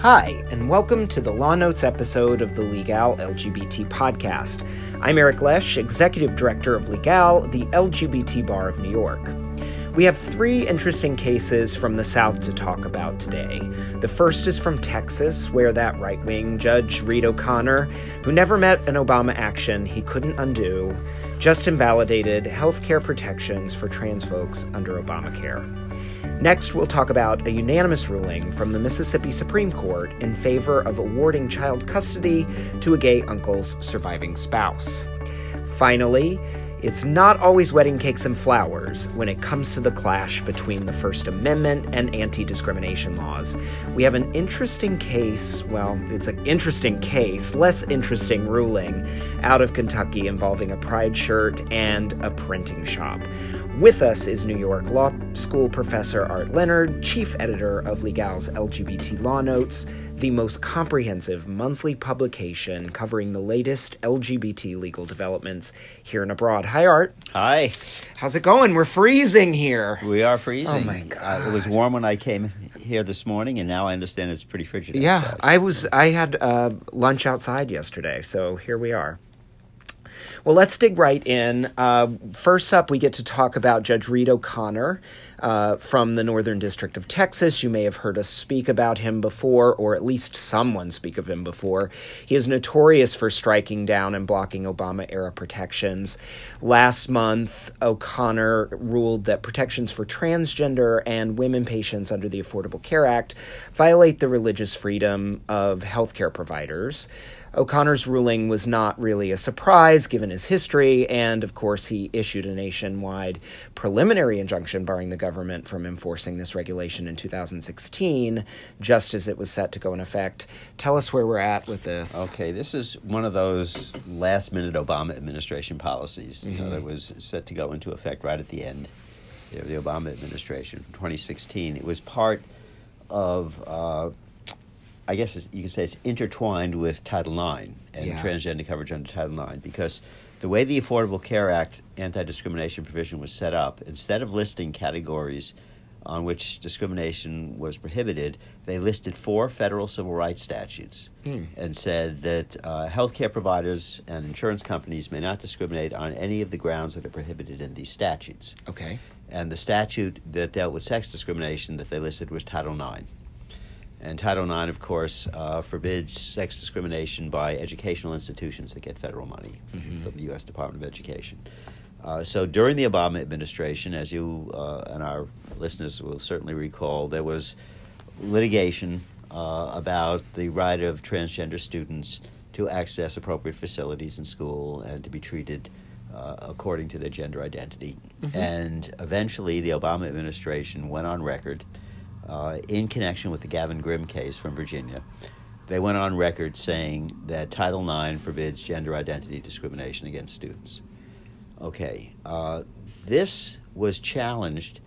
Hi, and welcome to the Law Notes episode of the Legal LGBT podcast. I'm Eric Lesh, Executive Director of Legal, the LGBT Bar of New York. We have three interesting cases from the South to talk about today. The first is from Texas, where that right wing judge, Reed O'Connor, who never met an Obama action he couldn't undo, just invalidated health care protections for trans folks under Obamacare. Next, we'll talk about a unanimous ruling from the Mississippi Supreme Court in favor of awarding child custody to a gay uncle's surviving spouse. Finally, it's not always wedding cakes and flowers when it comes to the clash between the First Amendment and anti discrimination laws. We have an interesting case, well, it's an interesting case, less interesting ruling out of Kentucky involving a pride shirt and a printing shop. With us is New York Law School professor Art Leonard, chief editor of Legal's LGBT Law Notes, the most comprehensive monthly publication covering the latest LGBT legal developments here and abroad. Hi, Art. Hi. How's it going? We're freezing here. We are freezing. Oh my god! Uh, it was warm when I came here this morning, and now I understand it's pretty frigid. Yeah, outside. I was. I had uh, lunch outside yesterday, so here we are. Well, let's dig right in. Uh, first up, we get to talk about Judge Reed O'Connor uh, from the Northern District of Texas. You may have heard us speak about him before, or at least someone speak of him before. He is notorious for striking down and blocking Obama era protections. Last month, O'Connor ruled that protections for transgender and women patients under the Affordable Care Act violate the religious freedom of healthcare providers. O'Connor's ruling was not really a surprise given his history, and of course, he issued a nationwide preliminary injunction barring the government from enforcing this regulation in 2016, just as it was set to go in effect. Tell us where we're at with this. Okay, this is one of those last minute Obama administration policies you know, Mhm. that was set to go into effect right at the end of the Obama administration from 2016. It was part of, uh, I guess it's, you could say it's intertwined with Title IX and Yeah. transgender coverage under Title IX because the way the Affordable Care Act anti discrimination provision was set up, instead of listing categories on which discrimination was prohibited, they listed four federal civil rights statutes Hmm. and said that uh, healthcare providers and insurance companies may not discriminate on any of the grounds that are prohibited in these statutes. Okay. And the statute that dealt with sex discrimination that they listed was Title IX. And Title IX, of course, uh, forbids sex discrimination by educational institutions that get federal money Mhm. from the U.S. Department of Education. Uh, so during the Obama administration, as you uh, and our listeners will certainly recall, there was litigation uh, about the right of transgender students to access appropriate facilities in school and to be treated uh, according to their gender identity. Mhm. And eventually, the Obama administration went on record uh, in connection with the Gavin Grimm case from Virginia. They went on record saying that Title IX forbids gender identity discrimination against students. Okay, uh, this was challenged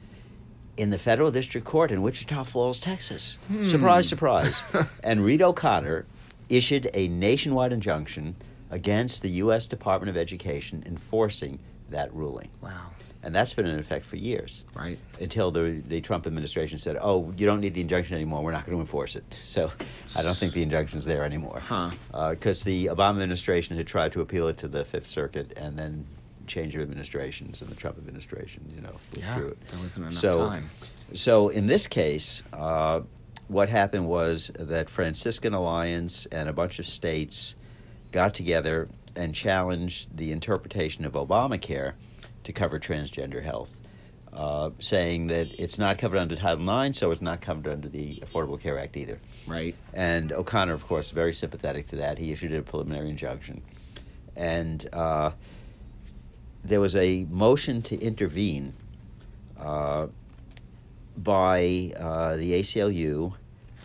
in the federal district court in Wichita Falls, Texas. Hmm. Surprise, surprise. and Reed O'Connor issued a nationwide injunction against the U.S. Department of Education enforcing that ruling. Wow. And that's been in effect for years Right. until the, the Trump administration said, oh, you don't need the injunction anymore. We're not going to enforce it. So I don't think the injunction's there anymore. Huh. Because the Obama administration had tried to appeal it to the Fifth Circuit and then change of administrations, and the Trump administration, you know, Yeah. it. There wasn't enough So- time. So in this case, uh, what happened was that Franciscan Alliance and a bunch of states got together and challenged the interpretation of Obamacare to cover transgender health, uh, saying that it's not covered under Title IX, so it's not covered under the Affordable Care Act either. Right. And O'Connor, of course, very sympathetic to that. He issued a preliminary injunction. And uh, there was a motion to intervene uh, by uh, the ACLU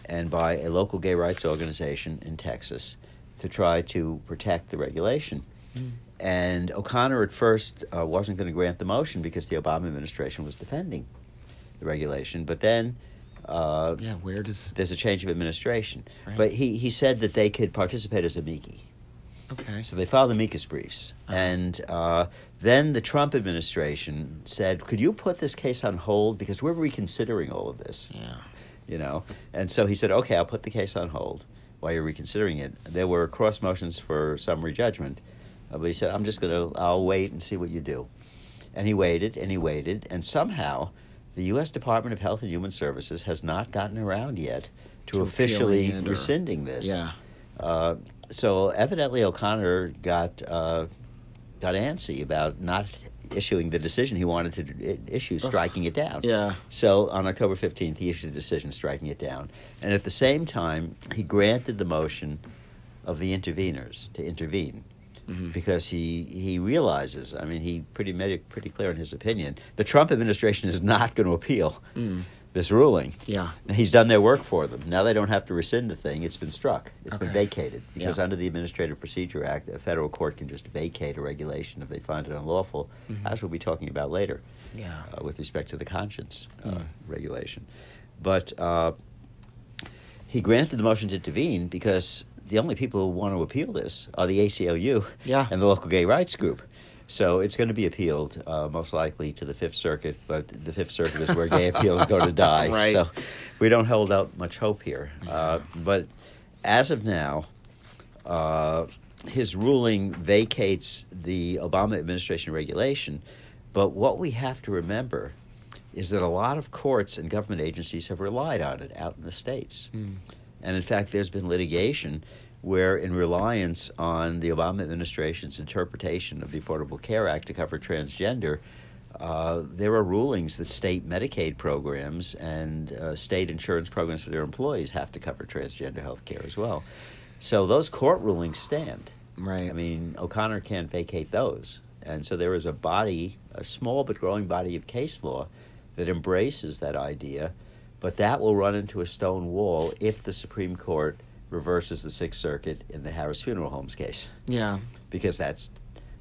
and by a local gay rights organization in Texas to try to protect the regulation. Mm. And O'Connor at first uh, wasn't going to grant the motion because the Obama administration was defending the regulation. But then uh, Yeah. Where does? there's a change of administration. Right. But he, he said that they could participate as amici. Okay. So they filed the amicus briefs. Uh-huh. And uh, then the Trump administration said, could you put this case on hold because we're reconsidering all of this? Yeah. You know, and so he said, "Okay, I'll put the case on hold while you're reconsidering it." There were cross motions for summary judgment, but he said, "I'm just gonna, I'll wait and see what you do." And he waited and he waited, and somehow the U.S. Department of Health and Human Services has not gotten around yet to, To officially or- rescinding this. Yeah. Uh, so evidently O'Connor got uh, got antsy about not issuing the decision he wanted to issue, striking it down. Yeah. So on October 15th, he issued a decision striking it down. And at the same time, he granted the motion of the interveners to intervene Mhm. because he, he realizes, I mean, he pretty made it pretty clear in his opinion, the Trump administration is not going to appeal Mm. this ruling. Yeah. And He's done their work for them. Now they don't have to rescind the thing. It's been struck. It's been vacated. Because Yeah. under the Administrative Procedure Act, a federal court can just vacate a regulation if they find it unlawful, Mhm. as we'll be talking about later Yeah. uh, with respect to the conscience uh, Mm. regulation. But uh, he granted the motion to intervene because the only people who want to appeal this are the ACLU Yeah. and the local gay rights group. So it's going to be appealed, uh, most likely to the Fifth Circuit, but the Fifth Circuit is where gay appeals go to die. Right. So we don't hold out much hope here. Uh, but as of now, uh, his ruling vacates the Obama administration regulation. But what we have to remember is that a lot of courts and government agencies have relied on it out in the states. Mm. And in fact, there's been litigation where, in reliance on the Obama administration's interpretation of the Affordable Care Act to cover transgender, uh, there are rulings that state Medicaid programs and uh, state insurance programs for their employees have to cover transgender health care as well. So those court rulings stand. Right. I mean, O'Connor can't vacate those. And so there is a body, a small but growing body of case law that embraces that idea, but that will run into a stone wall if the Supreme Court reverses the Sixth Circuit in the Harris Funeral Homes case, yeah. because that's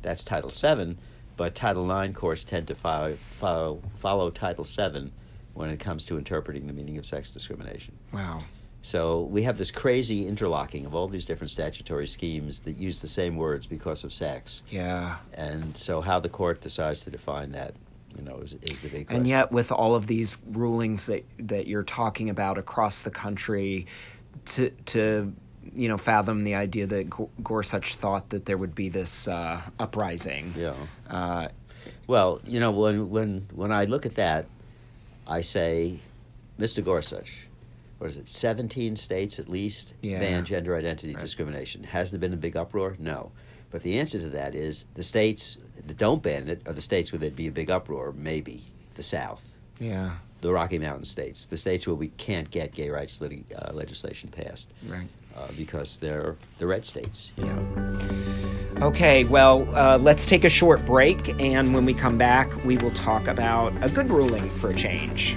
that's Title VII, but Title IX courts tend to follow, follow, follow Title VII when it comes to interpreting the meaning of sex discrimination. Wow. So we have this crazy interlocking of all these different statutory schemes that use the same words because of sex. Yeah. And so how the court decides to define that, you know, is, is the big question. And yet, with all of these rulings that that you're talking about across the country, to to you know fathom the idea that Gorsuch thought that there would be this uh, uprising. Yeah. Uh, Well, you know, when when when I look at that, I say, Mr. Gorsuch, what is it? Seventeen states at least Yeah. ban gender identity Right. discrimination. Has there been a big uproar? No. But the answer to that is the states that don't ban it are the states where there'd be a big uproar. Maybe the South, yeah. the Rocky Mountain states, the states where we can't get gay rights lit- uh, legislation passed Right. uh, because they're the red states. Yeah. know. Okay, well, uh, let's take a short break, and when we come back, we will talk about a good ruling for a change.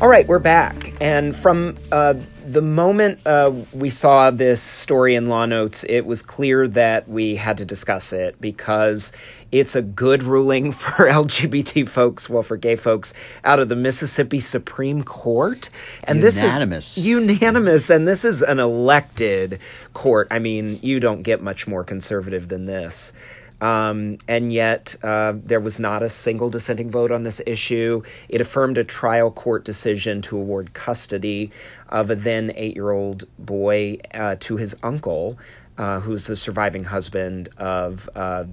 All right, we're back. And from uh, the moment uh, we saw this story in Law Notes, it was clear that we had to discuss it because it's a good ruling for LGBT folks, well, for gay folks, out of the Mississippi Supreme Court. And Unanimous. this is unanimous, and this is an elected court. I mean, you don't get much more conservative than this. Um, and yet, uh, there was not a single dissenting vote on this issue. It affirmed a trial court decision to award custody of a then eight year old boy uh, to his uncle, uh, who's the surviving husband of uh,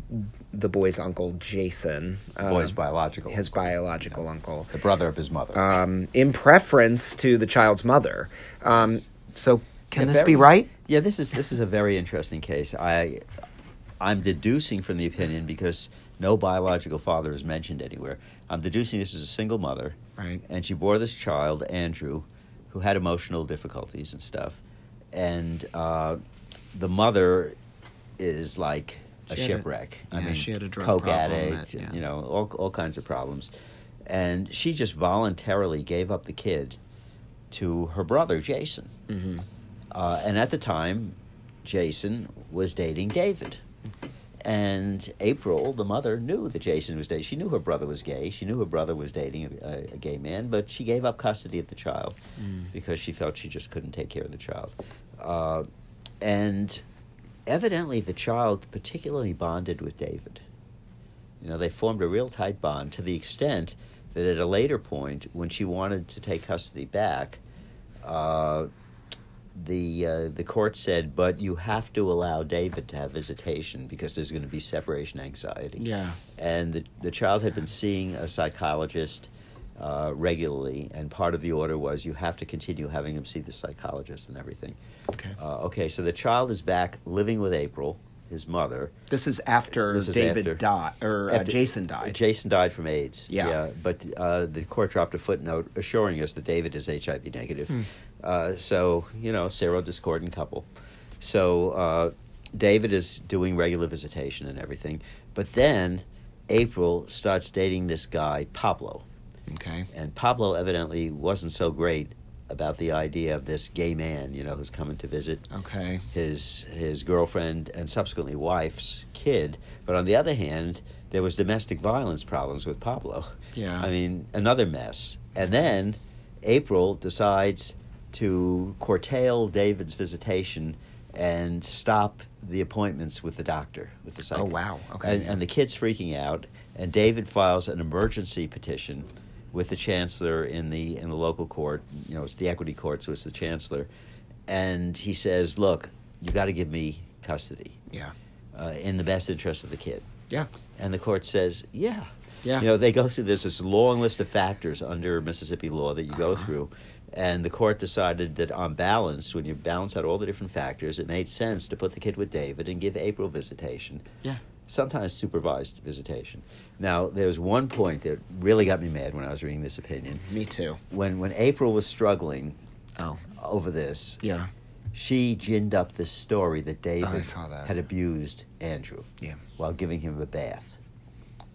the boy's uncle, Jason. Uh, Boy's biological. His biological uncle the brother of his mother. um, in preference to the child's mother. Um, so, can Yeah, this be right? Yeah, this is this is a very interesting case. I I'm deducing from the opinion because no biological father is mentioned anywhere. I'm deducing this is a single mother, Right. and she bore this child, Andrew, who had emotional difficulties and stuff, and uh, the mother is like a She a- shipwreck. I yeah, mean, she had a drug coke problem addict, that- yeah. you know, all all kinds of problems, and she just voluntarily gave up the kid to her brother Jason. Mm-hmm. Uh, and at the time, Jason was dating David. And April, the mother, knew that Jason was dating. She knew her brother was gay. She knew her brother was dating a, a, a gay man, but she gave up custody of the child Mm. because she felt she just couldn't take care of the child. Uh, and evidently, the child particularly bonded with David. You know, they formed a real tight bond to the extent that at a later point, when she wanted to take custody back, uh, the uh, the court said, "But you have to allow David to have visitation because there's going to be separation anxiety." Yeah. And the the child had been seeing a psychologist uh, regularly, and part of the order was you have to continue having him see the psychologist and everything. Okay. Uh, okay, so the child is back living with April, his mother. This is after This is David after- died, or uh, After- Jason died. Jason died from AIDS. Yeah. but uh, the court dropped a footnote assuring us that David is HIV negative. Hmm. Uh, so, you know, serodiscordant couple. So, uh, David is doing regular visitation and everything. But then April starts dating this guy, Pablo. okay. And Pablo evidently wasn't so great about the idea of this gay man, you know, who's coming to visit Okay. his his girlfriend and subsequently wife's kid. But on the other hand, there was domestic violence problems with Pablo. Yeah. I mean, another mess. And then April decides to curtail David's visitation and stop the appointments with the doctor, with the psych. Oh, wow. Okay. And, and the kid's freaking out, and David files an emergency petition with the chancellor in the in the local court. You know, it's the equity court, so it's the chancellor, and he says, "Look, you got to give me custody Yeah. uh, in the best interest of the kid." Yeah. And the court says, "Yeah." Yeah. You know, they go through this this long list of factors under Mississippi law that you go Uh-huh. through. And the court decided that on balance, when you balance out all the different factors, it made sense to put the kid with David and give April visitation. Yeah. Sometimes supervised visitation. Now, there was one point that really got me mad when I was reading this opinion. Me too. When when April was struggling Oh. over this, Yeah. she ginned up this story that oh, David Oh, that. had abused Andrew Yeah. while giving him a bath.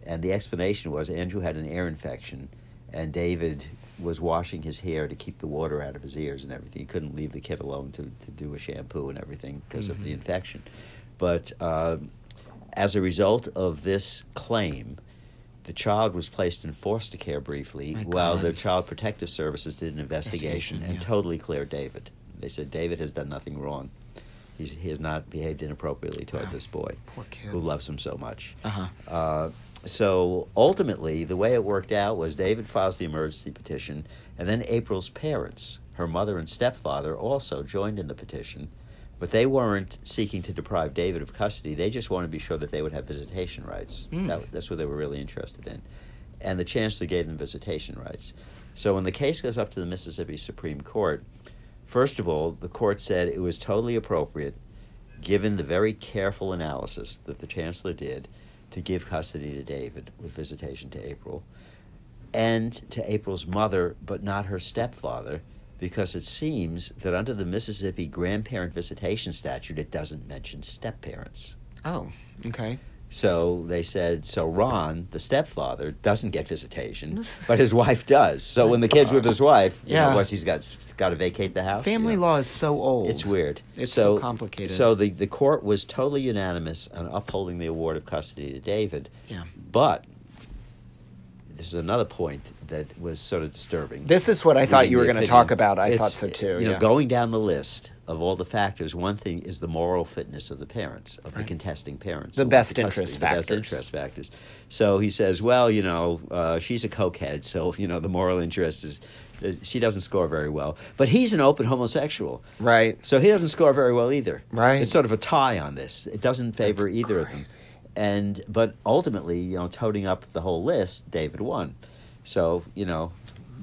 And the explanation was Andrew had an ear infection, and David was washing his hair to keep the water out of his ears and everything. He couldn't leave the kid alone to, to do a shampoo and everything because of the Mhm. infection. But uh, as a result of this claim, the child was placed in foster care briefly My while God. the Child Protective Services did an investigation, Investigation, and yeah. totally cleared David. They said David has done nothing wrong. He's, he has not behaved inappropriately toward Wow. this boy Poor kid. who loves him so much. Uh-huh. Uh, so ultimately, the way it worked out was David files the emergency petition, and then April's parents, her mother and stepfather, also joined in the petition. But they weren't seeking to deprive David of custody. They just wanted to be sure that they would have visitation rights. Mm. That, that's what they were really interested in. And the chancellor gave them visitation rights. So when the case goes up to the Mississippi Supreme Court, first of all, the court said it was totally appropriate, given the very careful analysis that the chancellor did, to give custody to David with visitation to April, and to April's mother, but not her stepfather, because it seems that under the Mississippi grandparent visitation statute, it doesn't mention step parents. Oh. Okay. So they said, so Ron, the stepfather, doesn't get visitation, but his wife does. So when the kid's with his wife, you Yeah. know, what's he's got got to vacate the house. you Family know? law is so old. It's weird. It's so complicated. So the the court was totally unanimous on upholding the award of custody to David. Yeah. But this is another point that was sort of disturbing. This is what I thought you were going to talk about. I It's, thought so too. You know, yeah. going down the list of all the factors, one thing is the moral fitness of the parents, of the contesting parents. The best custody, interest the best factors. interest factors. So he says, well, you know, uh, she's a cokehead, so you know the moral interest is. uh, She doesn't score very well, but he's an open homosexual, Right. so he doesn't score very well either. Right. It's sort of a tie on this. It doesn't favor That's either of them. And but ultimately, you know, toting up the whole list, David won. So you know,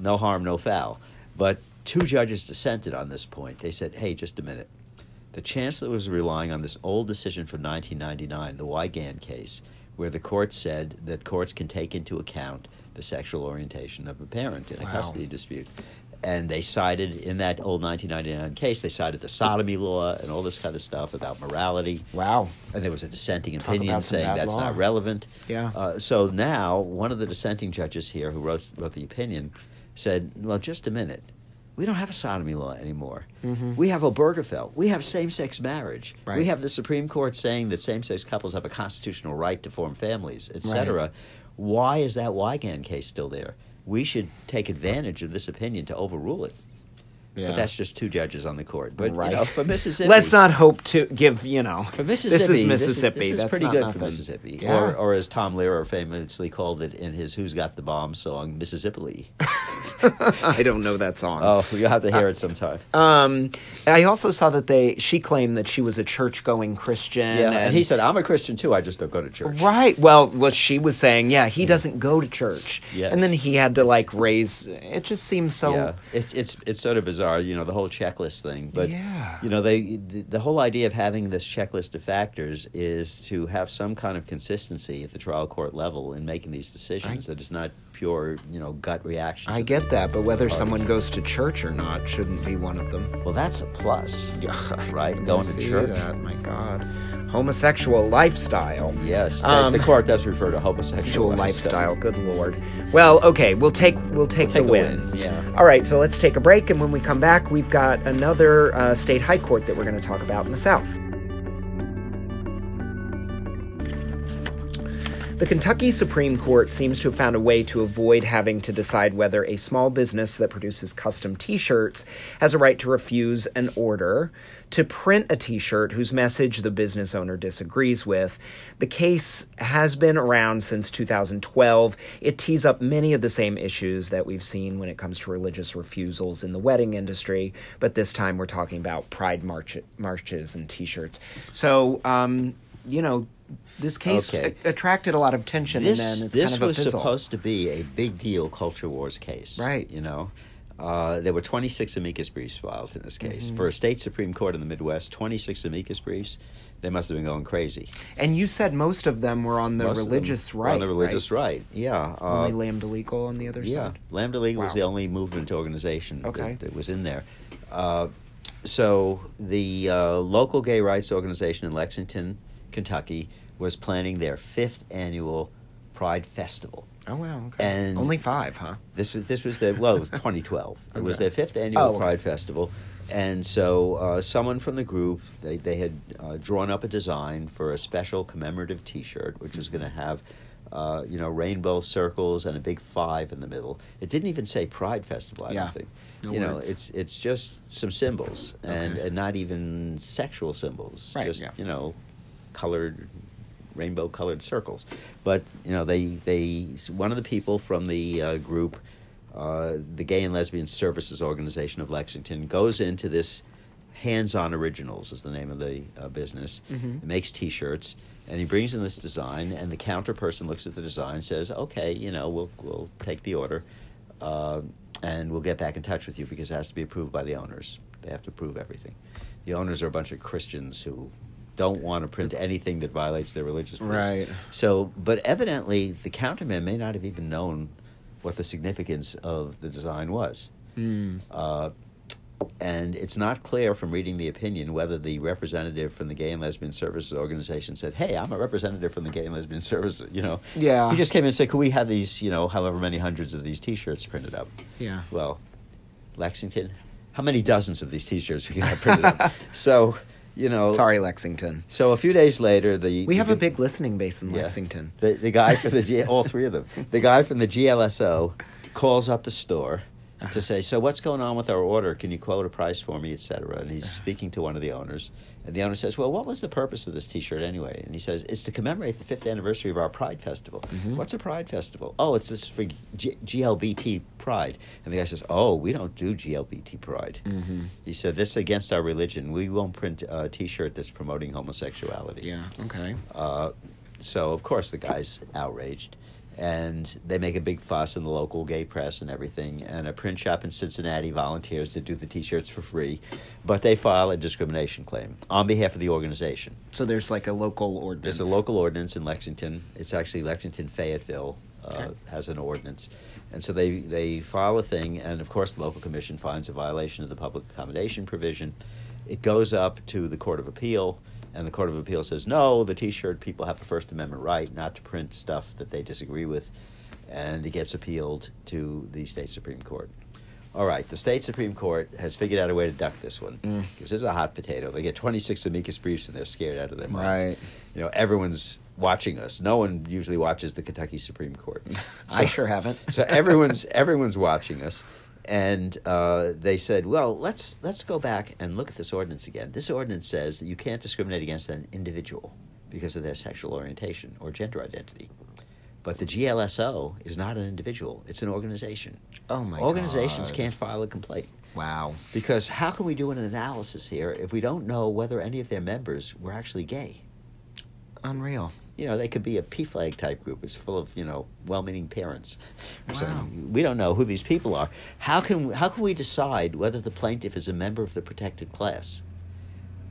no harm, no foul. But two judges dissented on this point. They said, "Hey, just a minute." The chancellor was relying on this old decision from 1999, the Weigand case, where the court said that courts can take into account the sexual orientation of a parent in a Wow. custody dispute. And they cited in that old 1999 case, they cited the sodomy law and all this kind of stuff about morality. Wow. And there was a dissenting opinion saying that's law. not relevant. Yeah. Uh, so now, one of the dissenting judges here who wrote, wrote the opinion said, well, just a minute. We don't have a sodomy law anymore. Mhm. We have Obergefell. We have same sex marriage. Right. We have the Supreme Court saying that same sex couples have a constitutional right to form families, etc. Why is that Weigand case still there? We should take advantage of this opinion to overrule it. Yeah. But that's just two judges on the court. But Right. you know, for Mississippi, Let's not hope to give, you know. For Mississippi, This is Mississippi. This is, That's pretty not good for Mississippi. Yeah. Or, or as Tom Lehrer famously called it in his "Who's Got the Bomb" song, Mississippi. I don't know that song. oh, you'll have to hear it sometime. Um, I also saw that they. She claimed that she was a church-going Christian. yeah, and he said, "I'm a Christian too. I just don't go to church." Right. Well, what she was saying, yeah, he doesn't go to church. Yes. And then he had to like raise. It just seems so. yeah, it's it's it's sort of bizarre, you know, the whole checklist thing. But Yeah. you know, they the, the whole idea of having this checklist of factors is to have some kind of consistency at the trial court level in making these decisions. that it's not pure, you know, gut reaction. I get that, but whether someone goes to church or not shouldn't be one of them. Well, that's a plus. Yeah, Right, going to church. That. My God, homosexual lifestyle. Yes, the, Um, the court does refer to homosexual Sexual lifestyle. Good lord. Well, okay, we'll take we'll take, Take the win. win, yeah. All right, so let's take a break, and when we come back, we've got another uh, state high court that we're going to talk about in the South. The Kentucky Supreme Court seems to have found a way to avoid having to decide whether a small business that produces custom t shirts has a right to refuse an order to print a t shirt whose message the business owner disagrees with. The case has been around since 2012. It tees up many of the same issues that we've seen when it comes to religious refusals in the wedding industry, but this time we're talking about pride march- marches and t shirts. So, um, you know, this case Okay. a- attracted a lot of attention, This and then it's this kind of was fizzle. supposed to be a big deal culture wars case, Right. You know, uh, there were 26 amicus briefs filed in this case Mm-hmm. for a state supreme court in the Midwest. 26 amicus briefs. They must have been going crazy. and you said most of them were on the Most religious right. On the religious right, yeah. right? Only Uh, Lambda Legal on the other yeah, side. Lambda Legal was the only movement organization Okay. that, that was in there. Uh, so the uh, local gay rights organization in Lexington, Kentucky, was planning their fifth annual Pride Festival. Oh wow. Okay. And- Only five, huh? This was this was their well, it was 2012. It was their fifth annual Oh, okay. Pride Festival, and so uh, someone from the group they they had uh, drawn up a design for a special commemorative T-shirt, which was going to have. Uh, you know, rainbow circles and a big five in the middle. It didn't even say Pride Festival. I Yeah. don't think. No you know, words. it's it's just some symbols and, Okay. and not even sexual symbols. Right, Just yeah. you know, colored rainbow colored circles. But you know, they they one of the people from the uh, group, uh, the Gay and Lesbian Services Organization of Lexington, goes into this. Hands On Originals is the name of the uh, business. Mhm. It makes T-shirts, and he brings in this design. And the counter person looks at the design, says, "Okay, you know, we'll we'll take the order, uh, and we'll get back in touch with you because it has to be approved by the owners. They have to approve everything. The owners are a bunch of Christians who don't want to print anything that violates their religious beliefs. Right. So, but evidently, the counterman may not have even known what the significance of the design was. Hmm. Uh, and it's not clear from reading the opinion whether the representative from the Gay and Lesbian Services Organization said, "Hey, I'm a representative from the Gay and Lesbian Services." You know, Yeah. he just came in and said, "Could we have these? You know, however many hundreds of these T-shirts printed up?" Yeah. Well, Lexington, how many dozens of these T-shirts are you going printed up? So, you know, Sorry, Lexington. So a few days later, the We the- have a big listening base in yeah. Lexington. The, the guy from the G, all three of them. The guy from the GLSO calls up the store Uh-huh. to say, "So what's going on with our order? Can you quote a price for me, etc." And he's Uh-huh. speaking to one of the owners, and the owner says, "Well, what was the purpose of this T-shirt anyway?" And he says, "It's to commemorate the fifth anniversary of our Pride Festival." Mhm. What's a Pride Festival? Oh, it's this for G- GLBT Pride. And the guy says, "Oh, we don't do GLBT Pride." Mm-hmm. He said, "This is against our religion. We won't print a T-shirt that's promoting homosexuality." Yeah. Okay. Uh, so of course the guy's outraged, and they make a big fuss in the local gay press and everything. And a print shop in Cincinnati volunteers to do the T-shirts for free, but they file a discrimination claim on behalf of the organization. So there's like a local ordinance. There's a local ordinance in Lexington. It's actually Lexington Fayetteville uh, Okay. has an ordinance, and so they they file a thing, and of course the local commission finds a violation of the public accommodation provision. It goes up to the court of appeal, and the court of appeal says no, the T-shirt people have the First Amendment right not to print stuff that they disagree with, and it gets appealed to the state supreme court. All right, the state supreme court has figured out a way to duck this one Mm. because this is a hot potato. They get 26 amicus briefs and they're scared out of their minds Right. you know everyone's watching us no one usually watches the kentucky supreme court I sure haven't. so everyone's everyone's watching us and uh, they said, "Well, let's let's go back and look at this ordinance again. This ordinance says that you can't discriminate against an individual because of their sexual orientation or gender identity." But the GLSO is not an individual; it's an organization. Oh my Organizations God. can't file a complaint Wow. because how can we do an analysis here if we don't know whether any of their members were actually gay? Unreal. You know, they could be a PFLAG type group. It's full of you know well-meaning parents. or Wow. something. We don't know who these people are. How can how can we decide whether the plaintiff is a member of the protected class?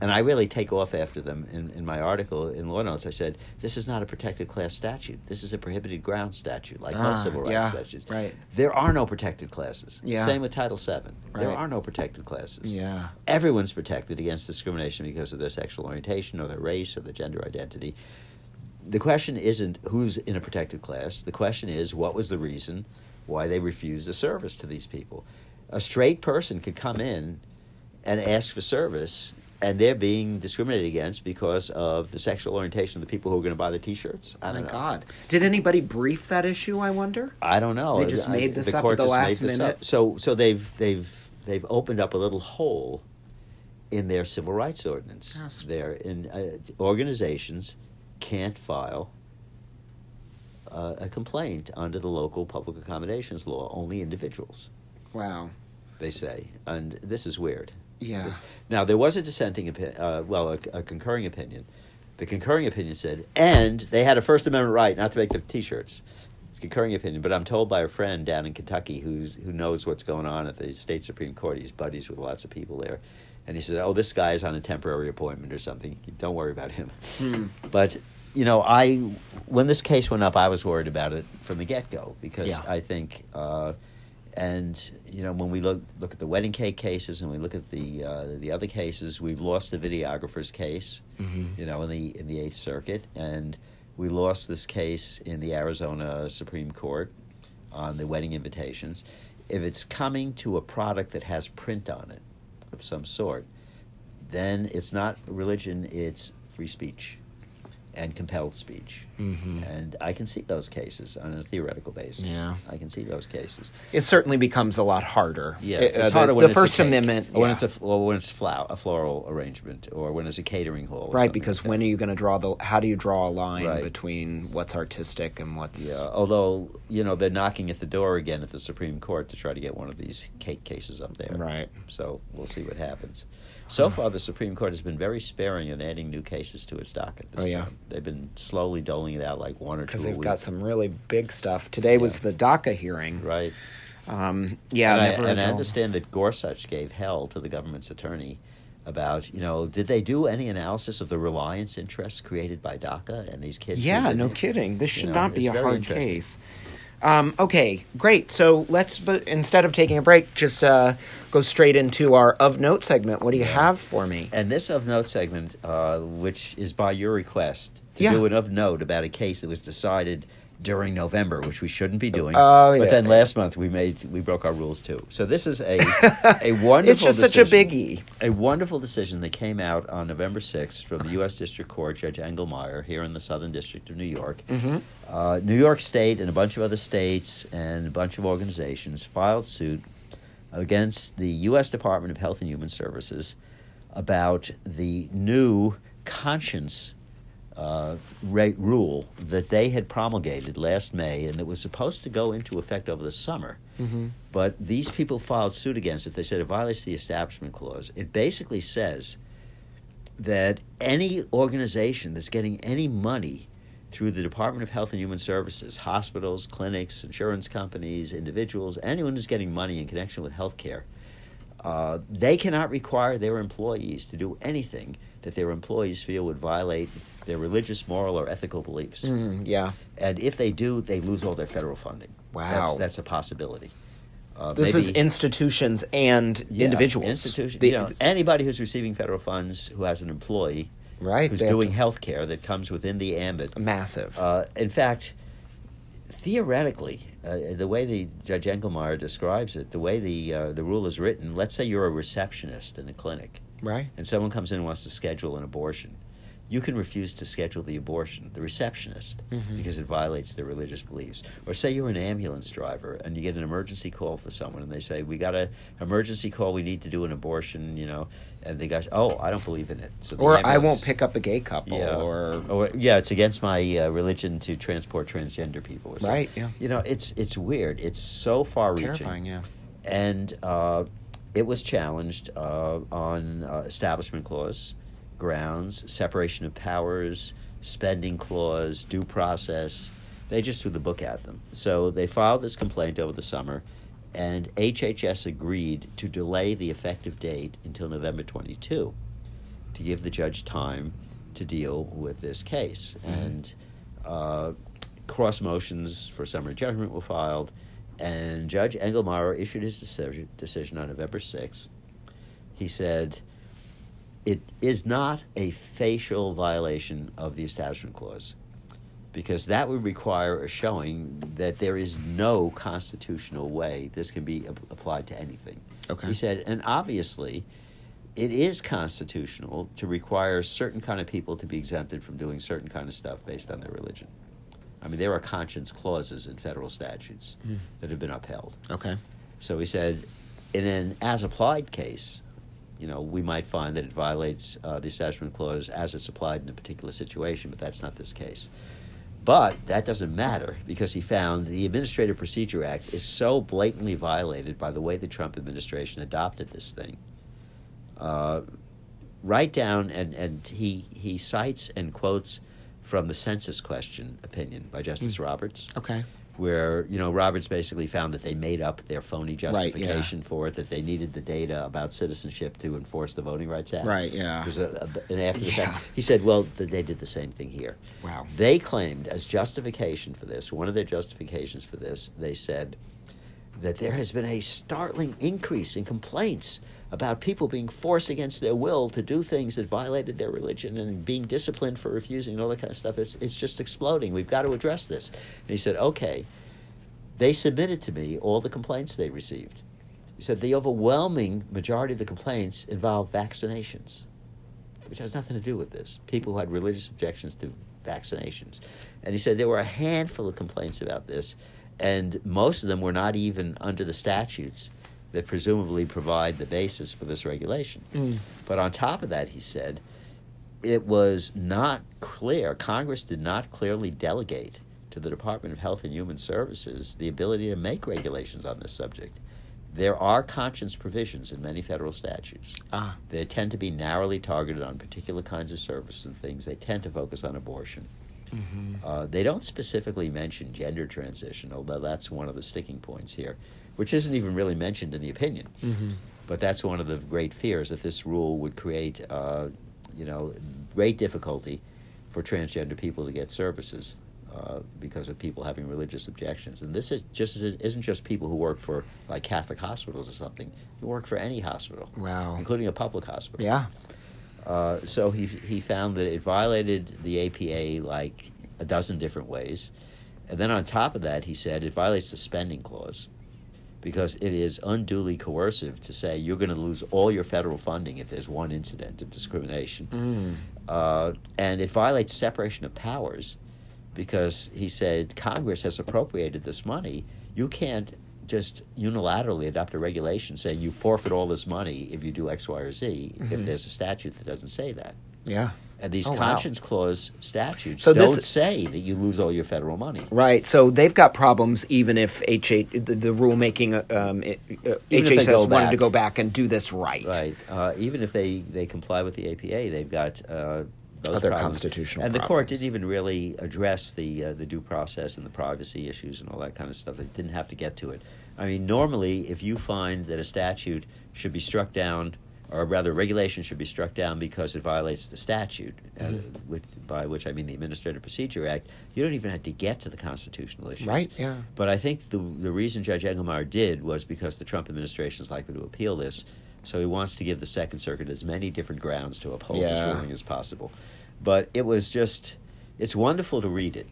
And I really take off after them in, in my article in Law Notes. I said, this is not a protected class statute. This is a prohibited ground statute, like Ah, most civil rights yeah, statutes. right. There are no protected classes. Yeah. Same with Title VII. Right. There are no protected classes Yeah. everyone's protected against discrimination because of their sexual orientation or their race or their gender identity. The question isn't who's in a protected class. The question is what was the reason why they refused a service to these people. A straight person could come in and ask for service, and they're being discriminated against because of the sexual orientation of the people who are going to buy the T-shirts. I Oh don't my know. God. Did anybody brief that issue? I wonder. I don't know. They just I- made this up at the last minute? up. So so they've they've they've opened up a little hole in their civil rights ordinance. There in uh, organizations can't file uh, a complaint under the local public accommodations law. Only individuals, Wow. they say, and this is weird. Yeah. This- now there was a dissenting opinion, uh, well, a, a concurring opinion. The concurring opinion said, and they had a First Amendment right not to make the T-shirts. It's a concurring opinion, but I'm told by a friend down in Kentucky who's who knows what's going on at the state supreme court. He's buddies with lots of people there, and he said, "Oh, this guy is on a temporary appointment or something. Don't worry about him." Hmm. But you know, I when this case went up, I was worried about it from the get go because Yeah. I think, uh, and you know, when we look look at the wedding cake cases and we look at the uh, the other cases, we've lost the videographer's case, Mhm. you know, in the in the Eighth Circuit, and we lost this case in the Arizona Supreme Court on the wedding invitations. If it's coming to a product that has print on it of some sort, then it's not religion; it's free speech and compelled speech. Mhm. And I can see those cases on a theoretical basis. Yeah. I can see those cases. It certainly becomes a lot harder. Yeah, Uh, it's the, harder the when it's a First Amendment, or when it's a or when it's flower, a floral arrangement, or when it's a catering hall. right because like when are you going to draw the? How do you draw a line Right. between what's artistic and what's? Yeah, although you know they're knocking at the door again at the Supreme Court to try to get one of these cake cases up there. Right. So we'll see what happens. So far, the Supreme Court has been very sparing in adding new cases to its docket. This Oh, yeah. time. they've been slowly doling it out like one or two. Because they've got some really big stuff. Today was the DACA hearing. right. Um, yeah, and, never I, and I understand that Gorsuch gave hell to the government's attorney about, you know, did they do any analysis of the reliance interests created by DACA and these kids? Yeah, no kidding. This You should know, not be a hard case. Um, okay, great. So let's, but instead of taking a break, just uh, go straight into our of note segment. What do you have for me? And this of note segment, uh, which is by your request, to Yeah. do an of note about a case that was decided during November, which we shouldn't be doing. Oh, But then last month we made we broke our rules too. So this is a a wonderful. It's just such a decision- biggie. A wonderful decision that came out on November sixth from the U.S. District Court, Judge Engelmayer, here in the Southern District of New York. Mhm. Uh, New York State and a bunch of other states and a bunch of organizations filed suit against the U.S. Department of Health and Human Services about the new conscience uh, rate rule that they had promulgated last May and it was supposed to go into effect over the summer. Mm-hmm. But these people filed suit against it. They said it violates the Establishment Clause. It basically says that any organization that's getting any money through the Department of Health and Human Services, hospitals, clinics, insurance companies, individuals, anyone who's getting money in connection with health care, uh, they cannot require their employees to do anything that their employees feel would violate their religious, moral, or ethical beliefs. Mm, yeah. And if they do, they lose all their federal funding. Wow. That's, that's a possibility. Uh, This is maybe- institutions and yeah, individuals. Institution, The- you know, anybody who's receiving federal funds who has an employee right. who's doing to- health care that comes within the ambit. massive. Uh, in fact, theoretically, uh, the way the Judge Engelmayer describes it, the way the uh, the rule is written, let's say you're a receptionist in a clinic, right. and someone comes in and wants to schedule an abortion. You can refuse to schedule the abortion, the receptionist, because it violates their religious beliefs. Or say you're an ambulance driver and you get an emergency call for someone, and they say, "We got an emergency call. We need to do an abortion," you know, and the guy, "Oh, I don't believe in it." So Or I won't pick up a gay couple. yeah, Or or yeah, it's against my uh, religion to transport transgender people. Right, yeah. You know, it's it's weird. It's so far-reaching, terrifying. Yeah. and uh, it was challenged uh, on uh, establishment clause grounds, separation of powers, spending clause, due process. They just threw the book at them. So they filed this complaint over the summer, and HHS agreed to delay the effective date until November 22 to give the judge time to deal with this case. And uh, cross motions for summary judgment were filed, and Judge Engelmayer issued his decision, decision on November 6th. He said, it is not a facial violation of the Establishment Clause because that would require a showing that there is no constitutional way this can be ap- applied to anything. Okay. He said, and obviously, it is constitutional to require certain kind of people to be exempted from doing certain kind of stuff based on their religion. I mean, there are conscience clauses in federal statutes hmm. that have been upheld. Okay. So he said, in an as applied case, you know, we might find that it violates uh, the Establishment Clause as it's applied in a particular situation, but that's not this case. But that doesn't matter because he found the Administrative Procedure Act is so blatantly violated by the way the Trump administration adopted this thing. Uh, right down, and, and he, he cites and quotes from the census question opinion by Justice Roberts Okay. Where you know Roberts basically found that they made up their phony Right, yeah. justification for it that they needed the data about citizenship to enforce the Voting Rights Act. Right, yeah. It was a, a, an after the Yeah. fact. He said, "Well, th- they did the same thing here." Wow. They claimed as justification for this, one of their justifications for this, they said that there has been a startling increase in complaints about people being forced against their will to do things that violated their religion and being disciplined for refusing and all that kind of stuff. It's, it's just exploding. We've got to address this. And he said, okay. They submitted to me all the complaints they received. He said the overwhelming majority of the complaints involved vaccinations, which has nothing to do with this. People who had religious objections to vaccinations. And he said there were a handful of complaints about this, and most of them were not even under the statutes that presumably provide the basis for this regulation. Mm. But on top of that, he said, it was not clear, Congress did not clearly delegate to the Department of Health and Human Services the ability to make regulations on this subject. There are conscience provisions in many federal statutes. Ah. They tend to be narrowly targeted on particular kinds of services and things. They tend to focus on abortion. Mm-hmm. Uh, they don't specifically mention gender transition, although that's one of the sticking points here, which isn't even really mentioned in the opinion. Mm-hmm. But that's one of the great fears that this rule would create, uh, you know, great difficulty for transgender people to get services uh, because of people having religious objections. And this is just isn't just people who work for like Catholic hospitals or something. You work for any hospital, Wow. including a public hospital. Yeah. Uh, so he he found that it violated the APA like a dozen different ways, and then on top of that, he said it violates the spending clause because it is unduly coercive to say you're going to lose all your federal funding if there's one incident of discrimination, Mm. uh, and it violates separation of powers because he said Congress has appropriated this money. You can't just unilaterally adopt a regulation saying you forfeit all this money if you do X, Y, or Z if Mhm. there's a statute that doesn't say that. Yeah. And these Oh, wow. conscience clause statutes So don't say that you lose all your federal money. Right. So they've got problems even if HH the, the rulemaking um, it, uh, Even if they HHS wanted to go back and do this right. Right. Uh, even if they, they comply with the APA, they've got uh, those Other problems. constitutional And the court didn't even really address the uh, the due process and the privacy issues and all that kind of stuff. It didn't have to get to it. I mean, normally, if you find that a statute should be struck down, or rather, regulation should be struck down because it violates the statute, uh, Mhm. with, by which I mean the Administrative Procedure Act, you don't even have to get to the constitutional issues. Right. Yeah. But I think the the reason Judge Engelmayer did was because the Trump administration is likely to appeal this, so he wants to give the Second Circuit as many different grounds to uphold Yeah. this ruling as possible. But it was just, it's wonderful to read it.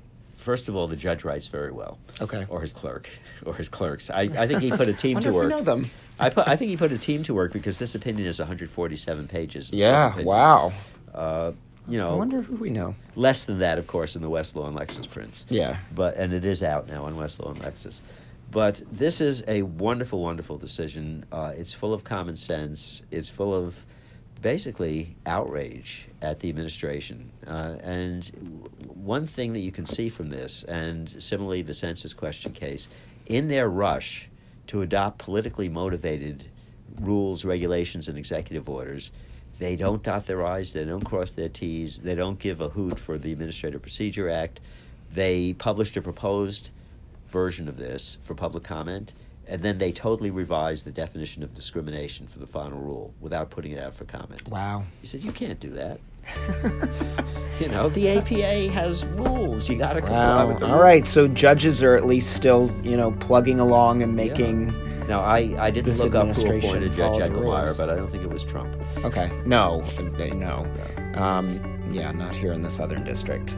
First of all, the judge writes very well, Okay. or his clerk, or his clerks. I, I think he put a team to work. know them. I put, I think he put a team to work because this opinion is 147 pages. Yeah. Wow. Uh, you know, I wonder who we know. less than that, of course, in the Westlaw and Lexis prints. Yeah. But and it is out now on Westlaw and Lexis. But this is a wonderful, wonderful decision. Uh, it's full of common sense. It's full of basically outrage at the administration. Uh, and one thing that you can see from this, and similarly the census question case, in their rush to adopt politically motivated rules, regulations, and executive orders, they don't dot their I's, they don't cross their T's, they don't give a hoot for the Administrative Procedure Act. They published a proposed version of this for public comment, and then they totally revised the definition of discrimination for the final rule without putting it out for comment. Wow. He said, You can't do that. you know, the APA has rules. You got to comply Wow. with them. All rules. So judges are at least still, you know, plugging along and making. Now, I, I didn't look up who appointed Judge follow the Engelmayer, rules. but I don't think it was Trump. Okay. No. No. Um, yeah, not here in the Southern District.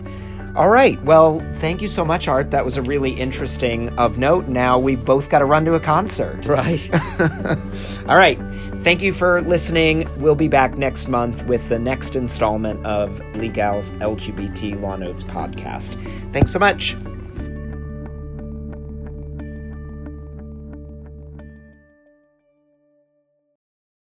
All right. Well, thank you so much, Art. That was a really interesting of note. Now we've both got to run to a concert. Right. All right. Thank you for listening. We'll be back next month with the next installment of Legal's LGBT Law Notes podcast. Thanks so much.